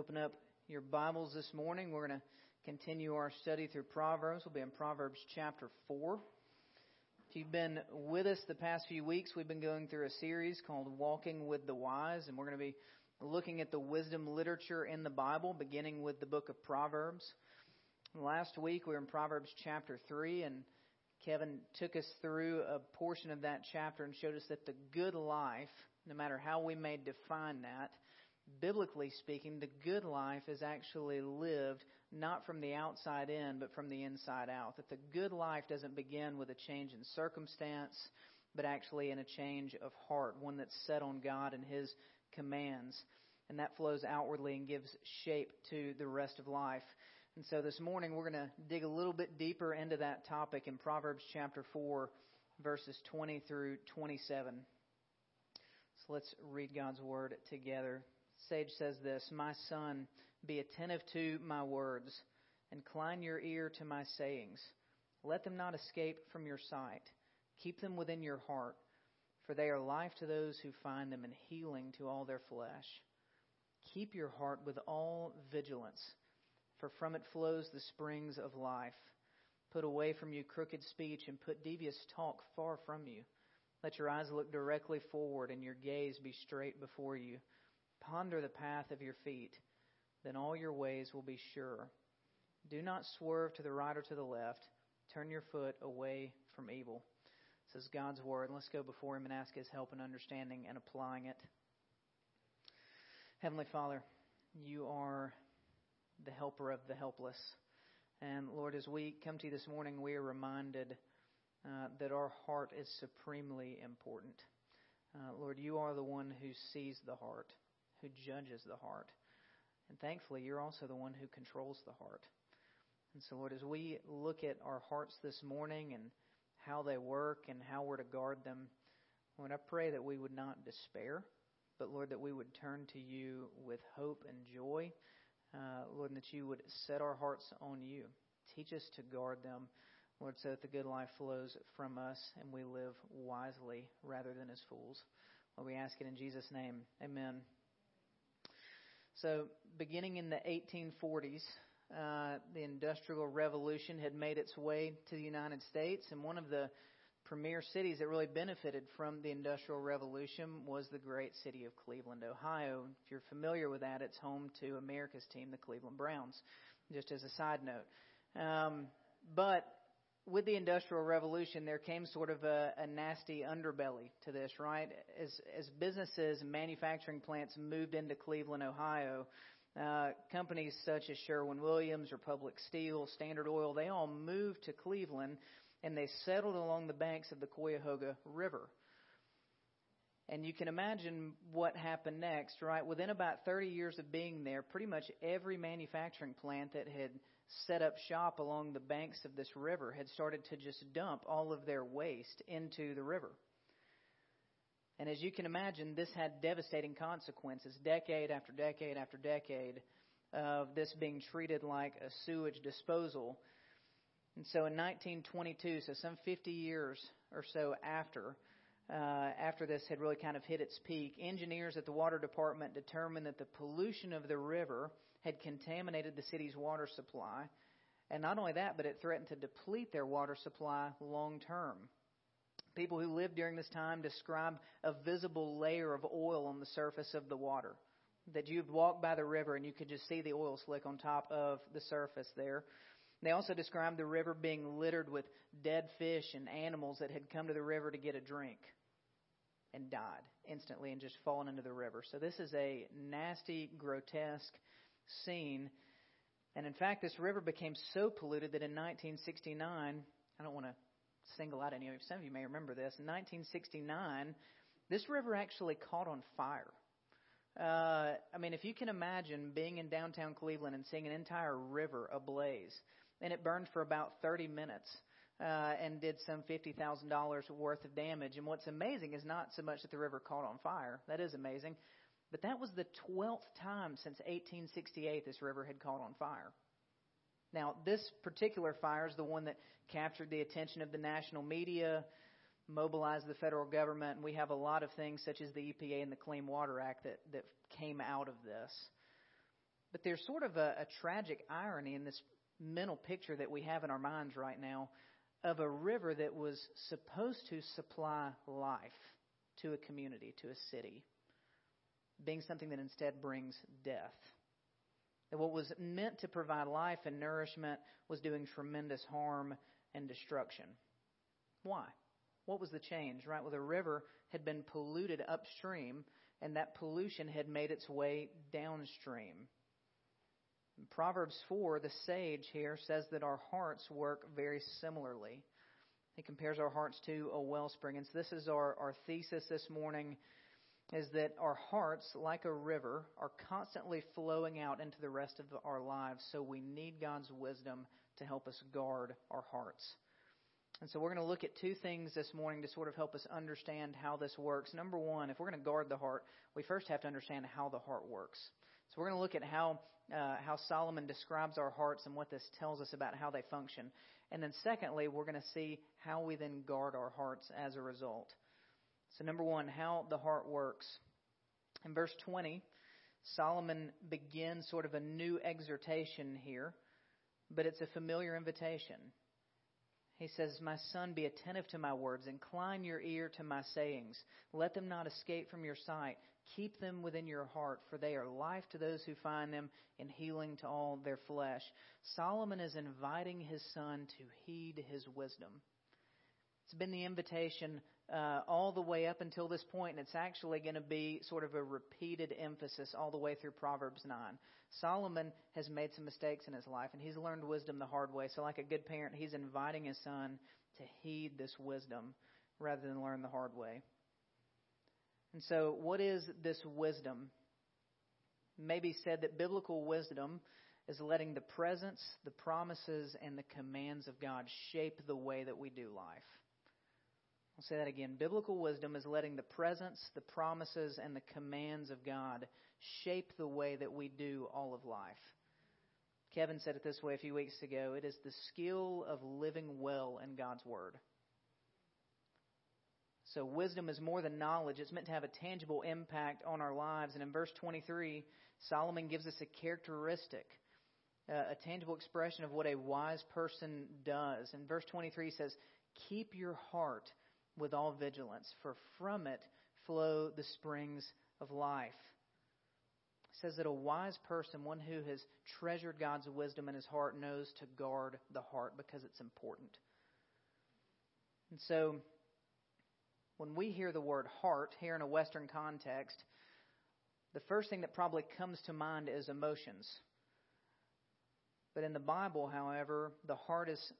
open up your Bibles this morning. We're going to continue our study through Proverbs. We'll be in Proverbs chapter 4. If you've been with us the past few weeks, we've been going through a series called Walking with the Wise, and we're going to be looking at the wisdom literature in the Bible, beginning with the book of Proverbs. Last week we were in Proverbs chapter 3, and Kevin took us through a portion of that chapter and showed us that the good life, no matter how we may define that, biblically speaking, the good life is actually lived not from the outside in, but from the inside out. That the good life doesn't begin with a change in circumstance, but actually in a change of heart, one that's set on God and His commands. And that flows outwardly and gives shape to the rest of life. And so this morning we're going to dig a little bit deeper into that topic in Proverbs chapter 4, verses 20 through 27. So let's read God's word together. Sage says this My son, be attentive to my words, incline your ear to my sayings. Let them not escape from your sight. Keep them within your heart, for they are life to those who find them and healing to all their flesh. Keep your heart with all vigilance, for from it flows the springs of life. Put away from you crooked speech and put devious talk far from you. Let your eyes look directly forward and your gaze be straight before you. Ponder the path of your feet, then all your ways will be sure. Do not swerve to the right or to the left. Turn your foot away from evil. This is God's word. Let's go before Him and ask His help in understanding and applying it. Heavenly Father, you are the helper of the helpless. And Lord, as we come to you this morning, we are reminded uh, that our heart is supremely important. Uh, Lord, you are the one who sees the heart who judges the heart. And thankfully, you're also the one who controls the heart. And so, Lord, as we look at our hearts this morning and how they work and how we're to guard them, Lord, I pray that we would not despair, but, Lord, that we would turn to you with hope and joy. Uh, Lord, and that you would set our hearts on you. Teach us to guard them, Lord, so that the good life flows from us and we live wisely rather than as fools. Lord, we ask it in Jesus' name. Amen. So, beginning in the 1840s, uh, the Industrial Revolution had made its way to the United States, and one of the premier cities that really benefited from the Industrial Revolution was the great city of Cleveland, Ohio. If you're familiar with that, it's home to America's team, the Cleveland Browns, just as a side note. Um, but with the Industrial Revolution, there came sort of a, a nasty underbelly to this, right? As, as businesses and manufacturing plants moved into Cleveland, Ohio, uh, companies such as Sherwin Williams, Republic Steel, Standard Oil, they all moved to Cleveland and they settled along the banks of the Cuyahoga River. And you can imagine what happened next, right? Within about 30 years of being there, pretty much every manufacturing plant that had set up shop along the banks of this river had started to just dump all of their waste into the river. And as you can imagine, this had devastating consequences, decade after decade after decade of this being treated like a sewage disposal. And so in 1922, so some 50 years or so after, uh, after this had really kind of hit its peak, engineers at the water department determined that the pollution of the river had contaminated the city's water supply. And not only that, but it threatened to deplete their water supply long term. People who lived during this time described a visible layer of oil on the surface of the water. That you'd walk by the river and you could just see the oil slick on top of the surface there. They also described the river being littered with dead fish and animals that had come to the river to get a drink and died instantly and just fallen into the river. So this is a nasty, grotesque scene. And in fact, this river became so polluted that in 1969, I don't want to single out any of you, some of you may remember this. In 1969, this river actually caught on fire. Uh, I mean, if you can imagine being in downtown Cleveland and seeing an entire river ablaze, and it burned for about 30 minutes uh, and did some $50,000 worth of damage. And what's amazing is not so much that the river caught on fire. That is amazing. But that was the 12th time since 1868 this river had caught on fire. Now, this particular fire is the one that captured the attention of the national media, mobilized the federal government, and we have a lot of things such as the EPA and the Clean Water Act that, that came out of this. But there's sort of a, a tragic irony in this mental picture that we have in our minds right now of a river that was supposed to supply life to a community, to a city, being something that instead brings death. That what was meant to provide life and nourishment was doing tremendous harm and destruction. Why? What was the change, right? Well, the river had been polluted upstream, and that pollution had made its way downstream. In Proverbs 4, the sage here says that our hearts work very similarly. He compares our hearts to a wellspring. And so this is our, our thesis this morning is that our hearts, like a river, are constantly flowing out into the rest of our lives. So we need God's wisdom to help us guard our hearts. And so we're going to look at two things this morning to sort of help us understand how this works. Number one, if we're going to guard the heart, we first have to understand how the heart works. So we're going to look at how uh, how Solomon describes our hearts and what this tells us about how they function. And then secondly, we're going to see how we then guard our hearts as a result. So number one, how the heart works. In verse 20, Solomon begins sort of a new exhortation here, but it's a familiar invitation. He says, My son, be attentive to my words. Incline your ear to my sayings. Let them not escape from your sight. Keep them within your heart, for they are life to those who find them and healing to all their flesh. Solomon is inviting his son to heed his wisdom. It's been the invitation uh, all the way up until this point, and it's actually going to be sort of a repeated emphasis all the way through Proverbs 9. Solomon has made some mistakes in his life, and he's learned wisdom the hard way. So, like a good parent, he's inviting his son to heed this wisdom rather than learn the hard way. And so, what is this wisdom? Maybe said that biblical wisdom is letting the presence, the promises, and the commands of God shape the way that we do life. I'll say that again. Biblical wisdom is letting the presence, the promises, and the commands of God shape the way that we do all of life. Kevin said it this way a few weeks ago it is the skill of living well in God's Word. So, wisdom is more than knowledge. It's meant to have a tangible impact on our lives. And in verse 23, Solomon gives us a characteristic, uh, a tangible expression of what a wise person does. In verse 23, says, Keep your heart with all vigilance, for from it flow the springs of life. It says that a wise person, one who has treasured God's wisdom in his heart, knows to guard the heart because it's important. And so, when we hear the word heart here in a Western context, the first thing that probably comes to mind is emotions. But in the Bible, however, the heart is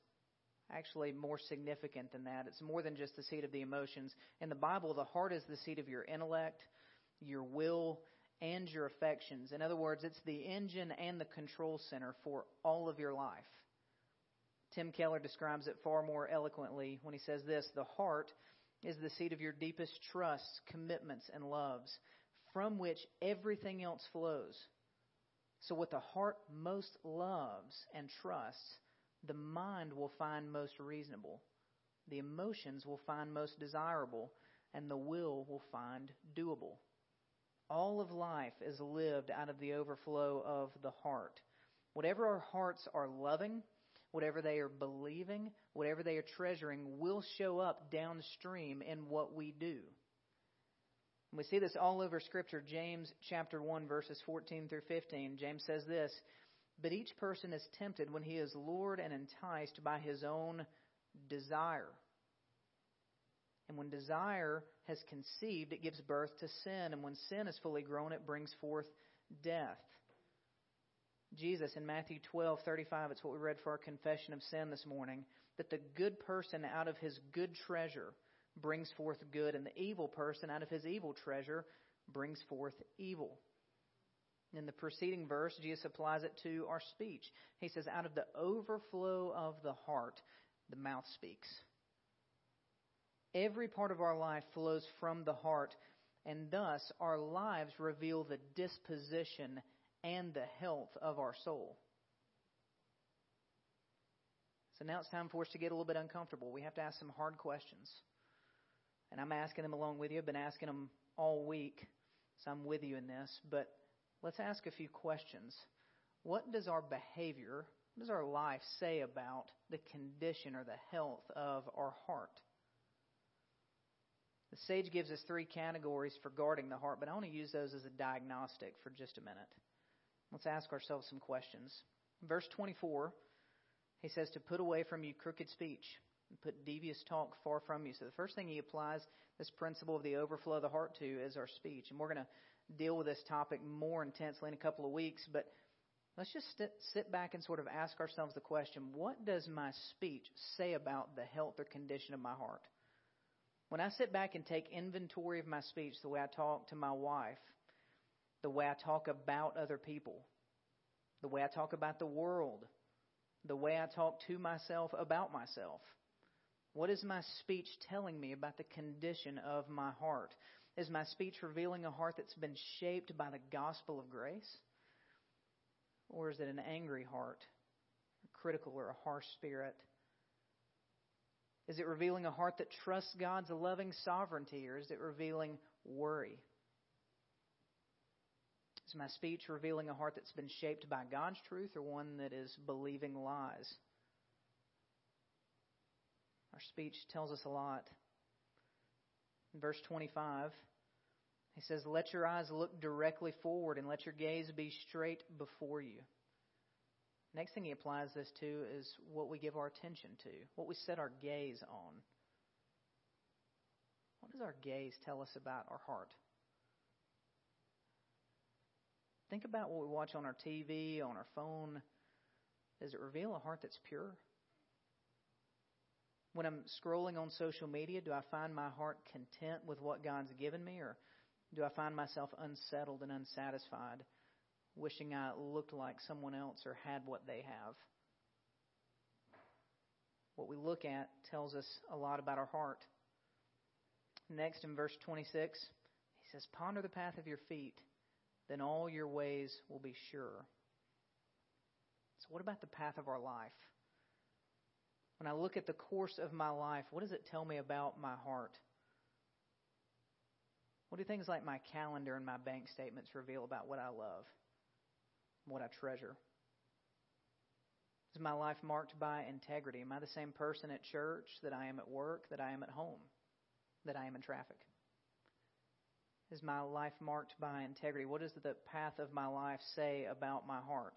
actually more significant than that. It's more than just the seat of the emotions. In the Bible, the heart is the seat of your intellect, your will, and your affections. In other words, it's the engine and the control center for all of your life. Tim Keller describes it far more eloquently when he says this The heart is the seat of your deepest trusts, commitments, and loves, from which everything else flows. So, what the heart most loves and trusts the mind will find most reasonable, the emotions will find most desirable, and the will will find doable. All of life is lived out of the overflow of the heart. Whatever our hearts are loving, whatever they are believing, whatever they are treasuring, will show up downstream in what we do. We see this all over Scripture. James chapter 1, verses 14 through 15. James says this but each person is tempted when he is lured and enticed by his own desire. And when desire has conceived, it gives birth to sin. And when sin is fully grown, it brings forth death. Jesus in Matthew 12:35, it's what we read for our confession of sin this morning, that the good person out of his good treasure brings forth good, and the evil person out of his evil treasure brings forth evil. In the preceding verse, Jesus applies it to our speech. He says, Out of the overflow of the heart, the mouth speaks. Every part of our life flows from the heart, and thus our lives reveal the disposition and the health of our soul. So now it's time for us to get a little bit uncomfortable. We have to ask some hard questions. And I'm asking them along with you. I've been asking them all week, so I'm with you in this. But Let's ask a few questions what does our behavior, what does our life say about the condition or the health of our heart? The sage gives us three categories for guarding the heart, but I want to use those as a diagnostic for just a minute. Let's ask ourselves some questions. Verse 24, he says to put away from you crooked speech and put devious talk far from you. So the first thing he applies this principle of the overflow of the heart to is our speech. And we're going to deal with this topic more intensely in a couple of weeks, but let's just sit, sit back and sort of ask ourselves the question what does my speech say about the health or condition of my heart? When I sit back and take inventory of my speech, the way I talk to my wife, the way I talk about other people, the way I talk about the world, the way I talk to myself about myself, what is my speech telling me about the condition of my heart? Is my speech revealing a heart that's been shaped by the gospel of grace? Or is it an angry heart, a critical or a harsh spirit? Is it revealing a heart that trusts God's loving sovereignty, or is it revealing worry? Is my speech revealing a heart that's been shaped by God's truth, or one that is believing lies? Our speech tells us a lot. Verse 25, he says, Let your eyes look directly forward and let your gaze be straight before you. Next thing he applies this to is what we give our attention to, what we set our gaze on. What does our gaze tell us about our heart? Think about what we watch on our TV, on our phone. Does it reveal a heart that's pure? When I'm scrolling on social media, do I find my heart content with what God's given me, or do I find myself unsettled and unsatisfied? wishing I looked like someone else or had what they have. What we look at tells us a lot about our heart. Next, in verse 26, he says, Ponder the path of your feet, then all your ways will be sure. So, what about the path of our life? When I look at the course of my life, what does it tell me about my heart? What do things like my calendar and my bank statements reveal about what I love? what I treasure? Is my life marked by integrity? Am I the same person at church that I am at work, that I am at home, that I am in traffic? Is my life marked by integrity? What does the path of my life say about my heart?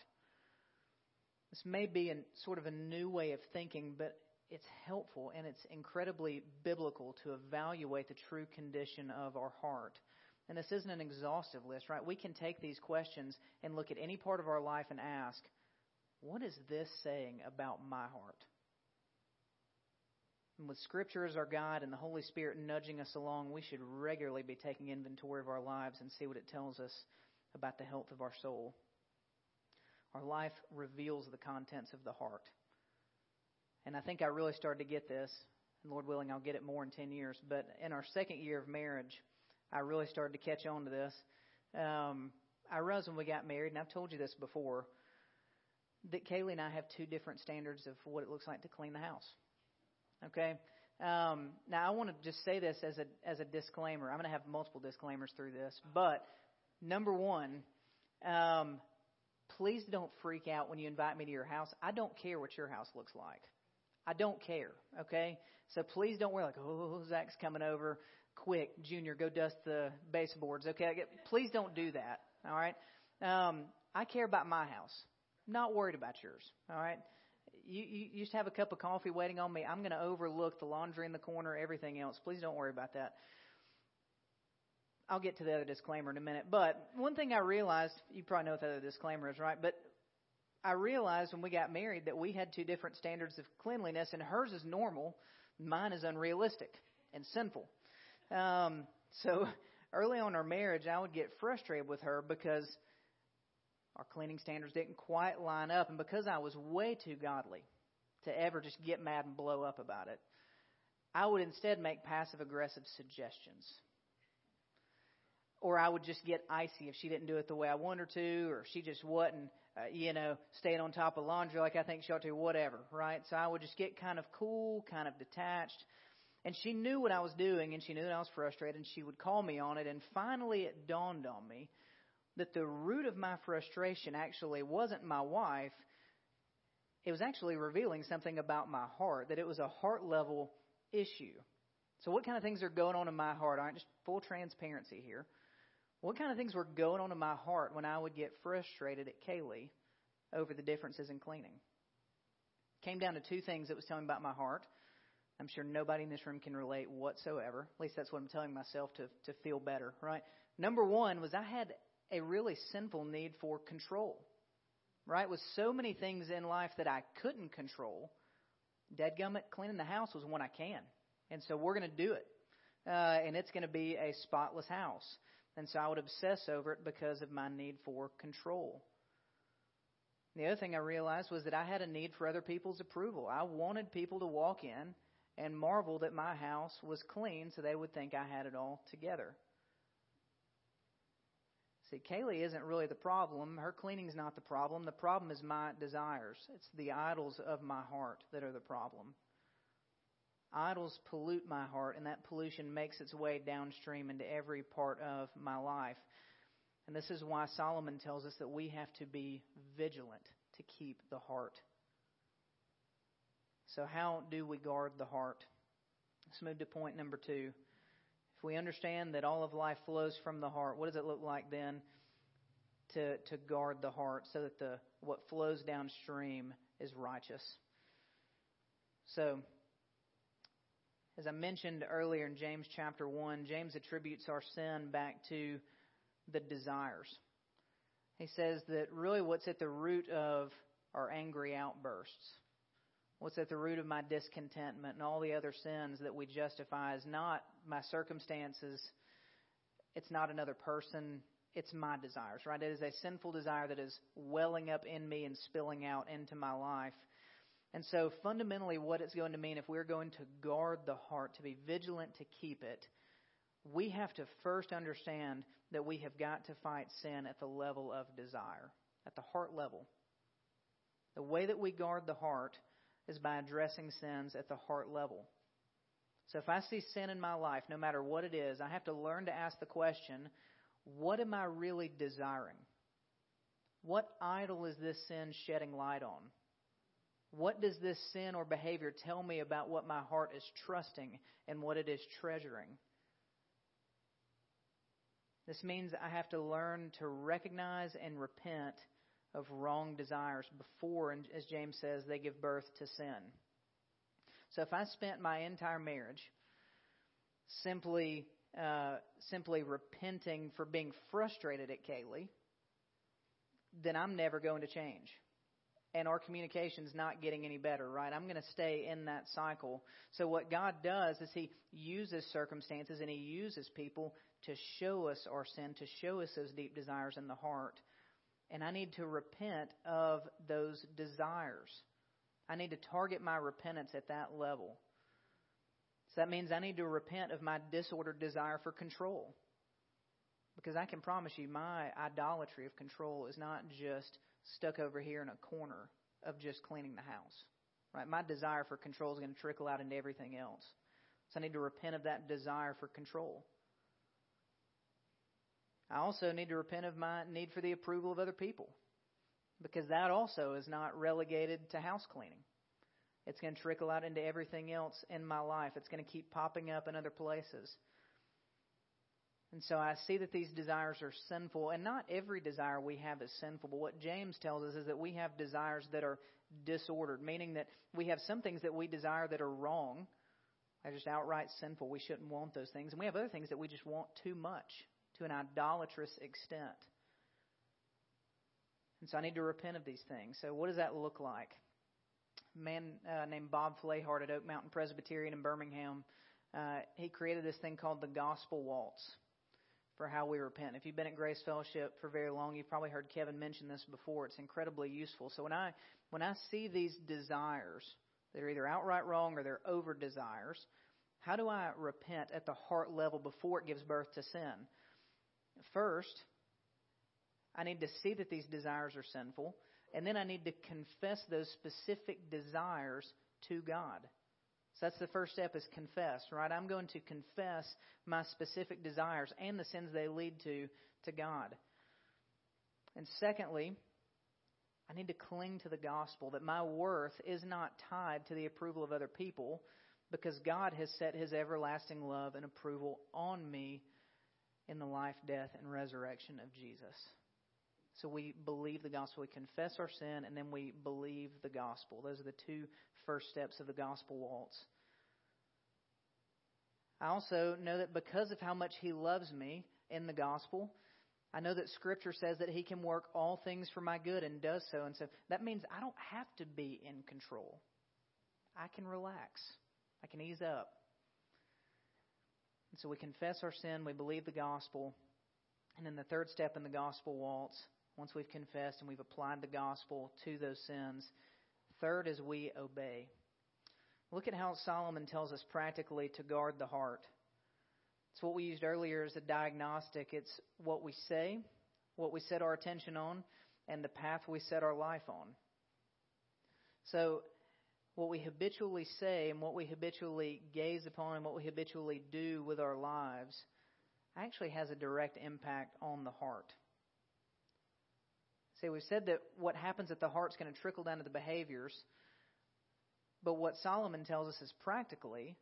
This may be a sort of a new way of thinking, but it's helpful and it's incredibly biblical to evaluate the true condition of our heart. And this isn't an exhaustive list, right? We can take these questions and look at any part of our life and ask, what is this saying about my heart? And with Scripture as our guide and the Holy Spirit nudging us along, we should regularly be taking inventory of our lives and see what it tells us about the health of our soul. Our life reveals the contents of the heart. And I think I really started to get this, and Lord willing, I'll get it more in 10 years. But in our second year of marriage, I really started to catch on to this. Um, I realized when we got married, and I've told you this before, that Kaylee and I have two different standards of what it looks like to clean the house. Okay? Um, now, I want to just say this as a, as a disclaimer. I'm going to have multiple disclaimers through this. But, number one, um, please don't freak out when you invite me to your house. I don't care what your house looks like. I don't care, okay? So please don't worry like, oh, Zach's coming over quick, Junior, go dust the baseboards. Okay, please don't do that. All right. Um, I care about my house. I'm not worried about yours. All right. You, you, you just have a cup of coffee waiting on me. I'm going to overlook the laundry in the corner, everything else. Please don't worry about that. I'll get to the other disclaimer in a minute. But one thing I realized, you probably know what the other disclaimer is, right? But I realized when we got married that we had two different standards of cleanliness, and hers is normal, mine is unrealistic and sinful. Um, so early on our marriage, I would get frustrated with her because our cleaning standards didn't quite line up, and because I was way too godly to ever just get mad and blow up about it, I would instead make passive aggressive suggestions. Or I would just get icy if she didn't do it the way I wanted her to, or she just wasn't, uh, you know, staying on top of laundry like I think she ought to, whatever, right? So I would just get kind of cool, kind of detached. And she knew what I was doing, and she knew that I was frustrated, and she would call me on it. And finally, it dawned on me that the root of my frustration actually wasn't my wife. It was actually revealing something about my heart, that it was a heart level issue. So, what kind of things are going on in my heart? All right, just full transparency here. What kind of things were going on in my heart when I would get frustrated at Kaylee over the differences in cleaning? Came down to two things that was telling about my heart. I'm sure nobody in this room can relate whatsoever. At least that's what I'm telling myself to, to feel better, right? Number one was I had a really sinful need for control, right? With so many things in life that I couldn't control, deadgummit, cleaning the house was one I can. And so we're going to do it. Uh, and it's going to be a spotless house. And so I would obsess over it because of my need for control. The other thing I realized was that I had a need for other people's approval. I wanted people to walk in and marvel that my house was clean so they would think I had it all together. See, Kaylee isn't really the problem. Her cleaning's not the problem. The problem is my desires. It's the idols of my heart that are the problem. Idols pollute my heart, and that pollution makes its way downstream into every part of my life. And this is why Solomon tells us that we have to be vigilant to keep the heart. So, how do we guard the heart? Let's move to point number two. If we understand that all of life flows from the heart, what does it look like then to, to guard the heart so that the what flows downstream is righteous? So, as I mentioned earlier in James chapter 1, James attributes our sin back to the desires. He says that really what's at the root of our angry outbursts, what's at the root of my discontentment and all the other sins that we justify is not my circumstances, it's not another person, it's my desires, right? It is a sinful desire that is welling up in me and spilling out into my life. And so, fundamentally, what it's going to mean if we're going to guard the heart, to be vigilant to keep it, we have to first understand that we have got to fight sin at the level of desire, at the heart level. The way that we guard the heart is by addressing sins at the heart level. So if I see sin in my life, no matter what it is, I have to learn to ask the question what am I really desiring? What idol is this sin shedding light on? What does this sin or behavior tell me about what my heart is trusting and what it is treasuring? This means I have to learn to recognize and repent of wrong desires before, and as James says, they give birth to sin. So if I spent my entire marriage simply uh, simply repenting for being frustrated at Kaylee, then I'm never going to change and our communication's not getting any better, right? I'm going to stay in that cycle. So what God does is He uses circumstances and He uses people to show us our sin, to show us those deep desires in the heart. And I need to repent of those desires. I need to target my repentance at that level. So that means I need to repent of my disordered desire for control. Because I can promise you, my idolatry of control is not just stuck over here in a corner of just cleaning the house. Right? My desire for control is going to trickle out into everything else. So I need to repent of that desire for control. I also need to repent of my need for the approval of other people because that also is not relegated to house cleaning. It's going to trickle out into everything else in my life. It's going to keep popping up in other places. And so I see that these desires are sinful, and not every desire we have is sinful. But what James tells us is that we have desires that are disordered, meaning that we have some things that we desire that are wrong, are just outright sinful. We shouldn't want those things. And we have other things that we just want too much, to an idolatrous extent. And so I need to repent of these things. So what does that look like? A man uh, named Bob Flayhart at Oak Mountain Presbyterian in Birmingham, uh, he created this thing called the Gospel Waltz for how we repent. If you've been at Grace Fellowship for very long, you've probably heard Kevin mention this before. It's incredibly useful. So when I when I see these desires that are either outright wrong or they're over desires, how do I repent at the heart level before it gives birth to sin? First, I need to see that these desires are sinful, and then I need to confess those specific desires to God. So that's the first step is confess, right? I'm going to confess my specific desires and the sins they lead to to God. And secondly, I need to cling to the gospel that my worth is not tied to the approval of other people because God has set his everlasting love and approval on me in the life, death, and resurrection of Jesus. So we believe the gospel, we confess our sin, and then we believe the gospel. Those are the two first steps of the gospel waltz. I also know that because of how much He loves me in the gospel, I know that Scripture says that He can work all things for my good and does so. And so that means I don't have to be in control. I can relax, I can ease up. And so we confess our sin, we believe the gospel. And then the third step in the gospel waltz, once we've confessed and we've applied the gospel to those sins, third is we obey. Look at how Solomon tells us practically to guard the heart. It's what we used earlier as a diagnostic. It's what we say, what we set our attention on, and the path we set our life on. So, what we habitually say and what we habitually gaze upon and what we habitually do with our lives actually has a direct impact on the heart. See, we've said that what happens at the heart is going to trickle down to the behaviors. But what Solomon tells us is practically,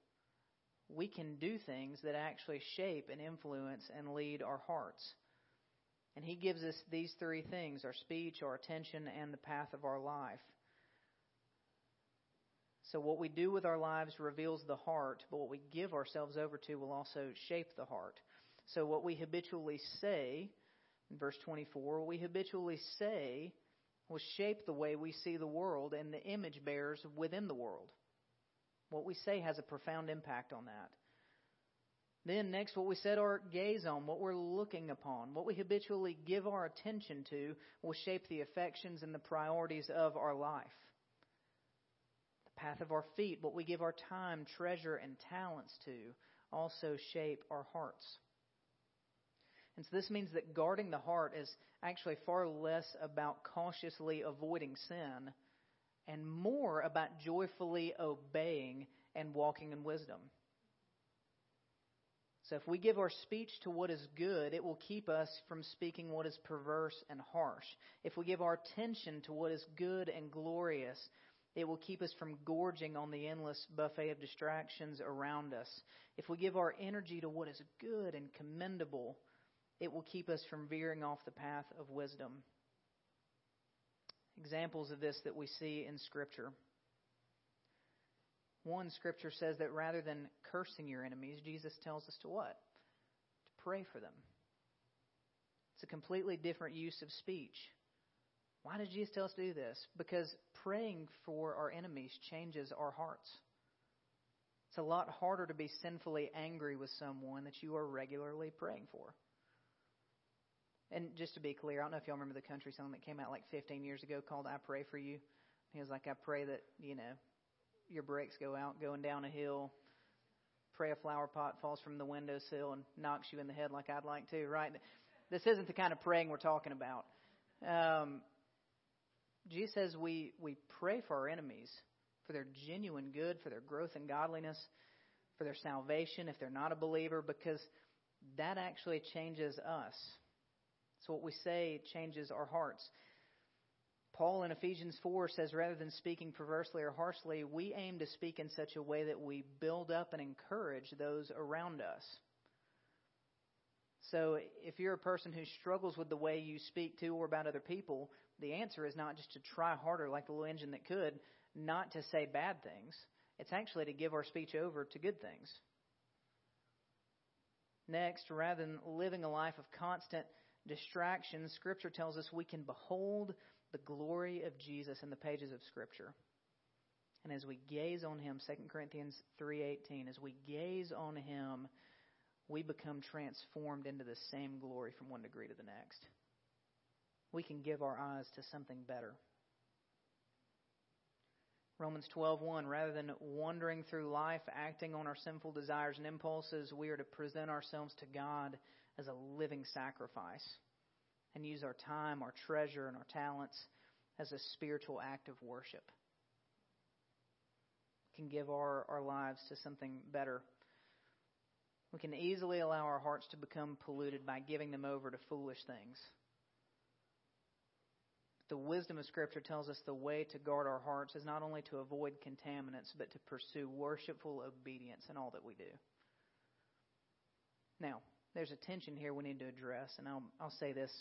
we can do things that actually shape and influence and lead our hearts. And he gives us these three things our speech, our attention, and the path of our life. So, what we do with our lives reveals the heart, but what we give ourselves over to will also shape the heart. So, what we habitually say, in verse 24, what we habitually say will shape the way we see the world and the image bearers within the world. What we say has a profound impact on that. Then, next, what we set our gaze on, what we're looking upon, what we habitually give our attention to, will shape the affections and the priorities of our life. The path of our feet, what we give our time, treasure, and talents to, also shape our hearts. And so this means that guarding the heart is actually far less about cautiously avoiding sin and more about joyfully obeying and walking in wisdom. So if we give our speech to what is good, it will keep us from speaking what is perverse and harsh. If we give our attention to what is good and glorious, it will keep us from gorging on the endless buffet of distractions around us. If we give our energy to what is good and commendable, it will keep us from veering off the path of wisdom. Examples of this that we see in Scripture. One Scripture says that rather than cursing your enemies, Jesus tells us to what? To pray for them. It's a completely different use of speech. Why did Jesus tell us to do this? Because praying for our enemies changes our hearts. It's a lot harder to be sinfully angry with someone that you are regularly praying for. And just to be clear, I don't know if y'all remember the country song that came out like 15 years ago called I Pray for You. He was like, I pray that, you know, your brakes go out going down a hill. Pray a flower pot falls from the windowsill and knocks you in the head like I'd like to, right? This isn't the kind of praying we're talking about. Um, Jesus says we, we pray for our enemies, for their genuine good, for their growth in godliness, for their salvation if they're not a believer, because that actually changes us. What we say changes our hearts. Paul in Ephesians 4 says, rather than speaking perversely or harshly, we aim to speak in such a way that we build up and encourage those around us. So if you're a person who struggles with the way you speak to or about other people, the answer is not just to try harder like the little engine that could, not to say bad things. It's actually to give our speech over to good things. Next, rather than living a life of constant distractions, Scripture tells us we can behold the glory of Jesus in the pages of Scripture. And as we gaze on him, 2 Corinthians 3:18, as we gaze on him, we become transformed into the same glory from one degree to the next. We can give our eyes to something better. Romans 12:1 rather than wandering through life acting on our sinful desires and impulses, we are to present ourselves to God as a living sacrifice and use our time, our treasure, and our talents as a spiritual act of worship. We can give our, our lives to something better. We can easily allow our hearts to become polluted by giving them over to foolish things. the wisdom of Scripture tells us the way to guard our hearts is not only to avoid contaminants, but to pursue worshipful obedience in all that we do. Now, there's a tension here we need to address, and I'll, I'll say this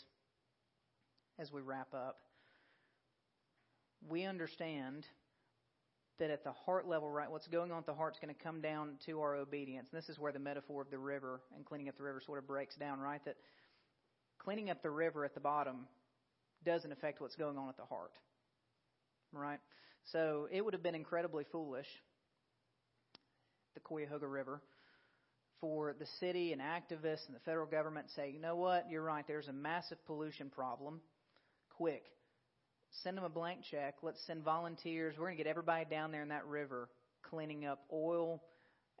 as we wrap up. We understand that at the heart level, right, what's going on at the heart is going to come down to our obedience. And this is where the metaphor of the river and cleaning up the river sort of breaks down, right? That cleaning up the river at the bottom doesn't affect what's going on at the heart. Right? So it would have been incredibly foolish, the Cuyahoga River, for the city and activists and the federal government say, you know what, you're right, there's a massive pollution problem. Quick. Send them a blank check. Let's send volunteers. We're going to get everybody down there in that river cleaning up oil,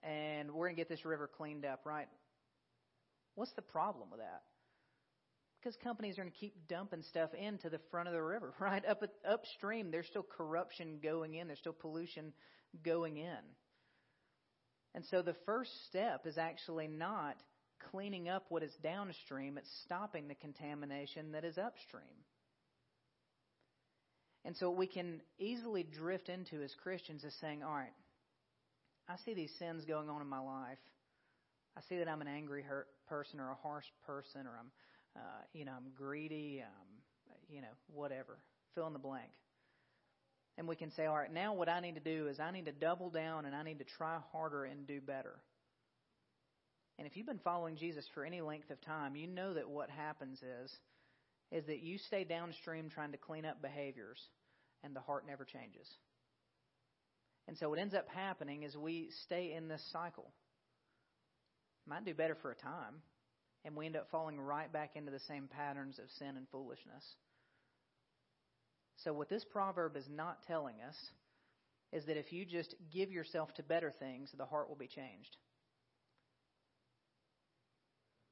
and we're going to get this river cleaned up, right? What's the problem with that? Because companies are going to keep dumping stuff into the front of the river, right? Up upstream, there's still corruption going in. There's still pollution going in. And so the first step is actually not cleaning up what is downstream, it's stopping the contamination that is upstream. And so what we can easily drift into as Christians is saying, all right, I see these sins going on in my life. I see that I'm an angry hurt person or a harsh person or I'm uh, you know, I'm greedy, um, you know, whatever. Fill in the blank. And we can say, all right, now what I need to do is I need to double down and I need to try harder and do better. And if you've been following Jesus for any length of time, you know that what happens is is that you stay downstream trying to clean up behaviors and the heart never changes. And so what ends up happening is we stay in this cycle. Might do better for a time, and we end up falling right back into the same patterns of sin and foolishness. So, what this proverb is not telling us is that if you just give yourself to better things, the heart will be changed.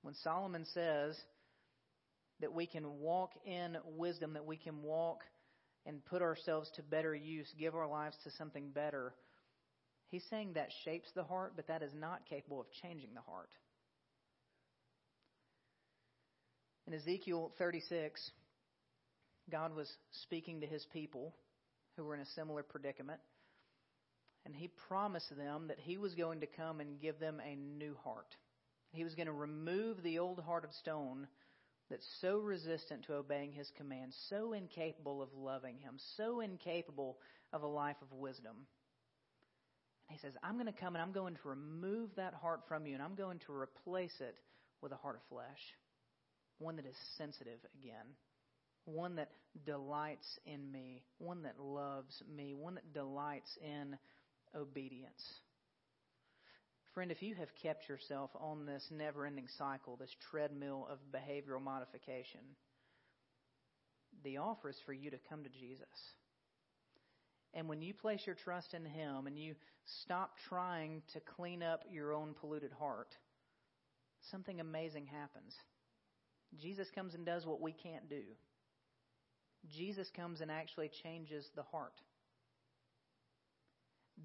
When Solomon says that we can walk in wisdom, that we can walk and put ourselves to better use, give our lives to something better, he's saying that shapes the heart, but that is not capable of changing the heart. In Ezekiel 36, God was speaking to his people who were in a similar predicament. And he promised them that he was going to come and give them a new heart. He was going to remove the old heart of stone that's so resistant to obeying his commands, so incapable of loving him, so incapable of a life of wisdom. And he says, I'm going to come and I'm going to remove that heart from you, and I'm going to replace it with a heart of flesh one that is sensitive again, one that delights in me, one that loves me, one that delights in obedience. Friend, if you have kept yourself on this never ending cycle, this treadmill of behavioral modification, the offer is for you to come to Jesus. And when you place your trust in Him and you stop trying to clean up your own polluted heart, something amazing happens. Jesus comes and does what we can't do. Jesus comes and actually changes the heart.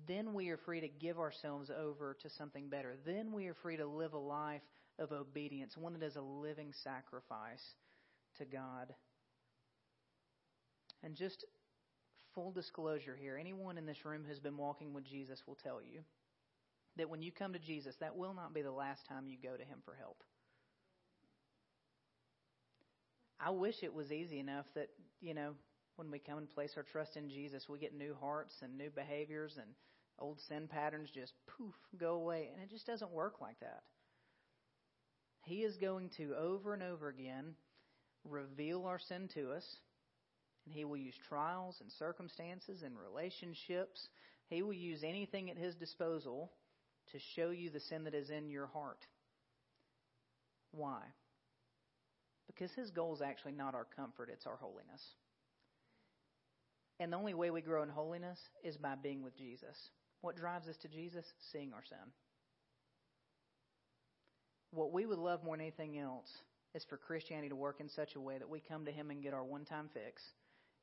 Then we are free to give ourselves over to something better. Then we are free to live a life of obedience, one that is a living sacrifice to God. And just full disclosure here anyone in this room who's been walking with Jesus will tell you that when you come to Jesus, that will not be the last time you go to Him for help. I wish it was easy enough that, you know, when we come and place our trust in Jesus, we get new hearts and new behaviors and old sin patterns just poof go away. And it just doesn't work like that. He is going to over and over again reveal our sin to us. And He will use trials and circumstances and relationships. He will use anything at His disposal to show you the sin that is in your heart. Why? Because his goal is actually not our comfort, it's our holiness. And the only way we grow in holiness is by being with Jesus. What drives us to Jesus? Seeing our sin. What we would love more than anything else is for Christianity to work in such a way that we come to Him and get our one time fix,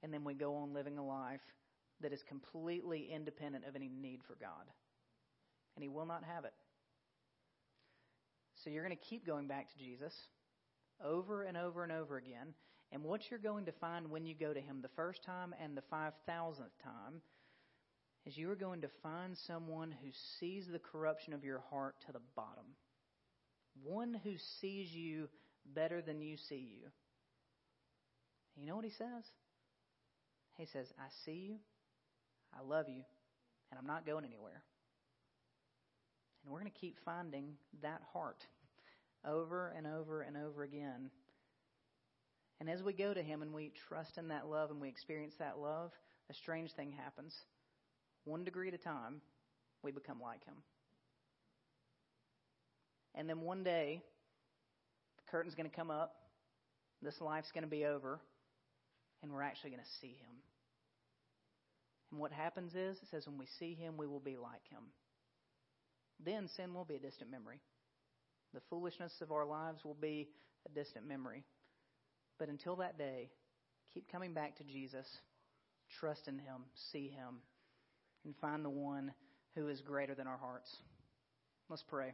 and then we go on living a life that is completely independent of any need for God. And He will not have it. So you're going to keep going back to Jesus over and over and over again. And what you're going to find when you go to Him the first time and the 5,000th time is you are going to find someone who sees the corruption of your heart to the bottom. One who sees you better than you see you. You know what he says? He says, I see you, I love you, and I'm not going anywhere. And we're going to keep finding that heart over and over and over again. And as we go to Him and we trust in that love and we experience that love, a strange thing happens. One degree at a time, we become like Him. And then one day, the curtain's going to come up, this life's going to be over, and we're actually going to see Him. And what happens is, it says, when we see Him, we will be like Him. Then sin will be a distant memory. The foolishness of our lives will be a distant memory. But until that day, keep coming back to Jesus, trust in Him, see Him, and find the one who is greater than our hearts. Let's pray.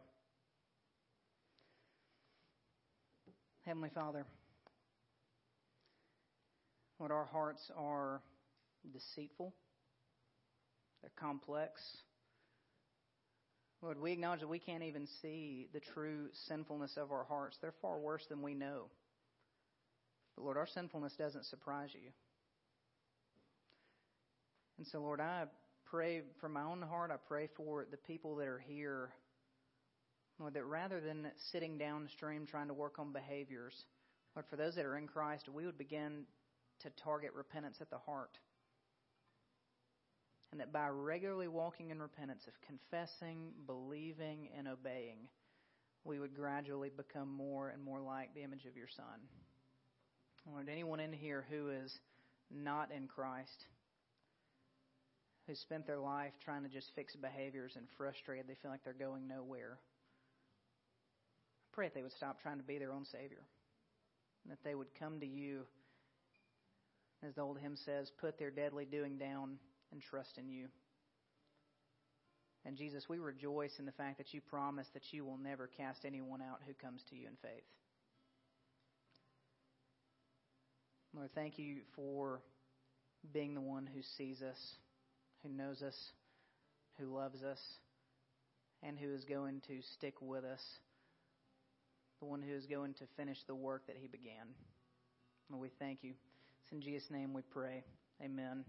Heavenly Father, Lord, our hearts are deceitful, they're complex. Lord, we acknowledge that we can't even see the true sinfulness of our hearts. They're far worse than we know. But Lord, our sinfulness doesn't surprise you. And so, Lord, I pray for my own heart, I pray for the people that are here, Lord, that rather than sitting downstream trying to work on behaviors, Lord, for those that are in Christ, we would begin to target repentance at the heart. And that by regularly walking in repentance, of confessing, believing, and obeying, we would gradually become more and more like the image of your Son. Lord, anyone in here who is not in Christ, who spent their life trying to just fix behaviors and frustrated, they feel like they're going nowhere. I pray that they would stop trying to be their own Savior, and that they would come to you as the old hymn says, put their deadly doing down and trust in you. And Jesus, we rejoice in the fact that you promise that you will never cast anyone out who comes to you in faith. Lord, thank you for being the one who sees us, who knows us, who loves us, and who is going to stick with us, the one who is going to finish the work that he began. Lord, we thank you. It's in Jesus' name we pray. Amen.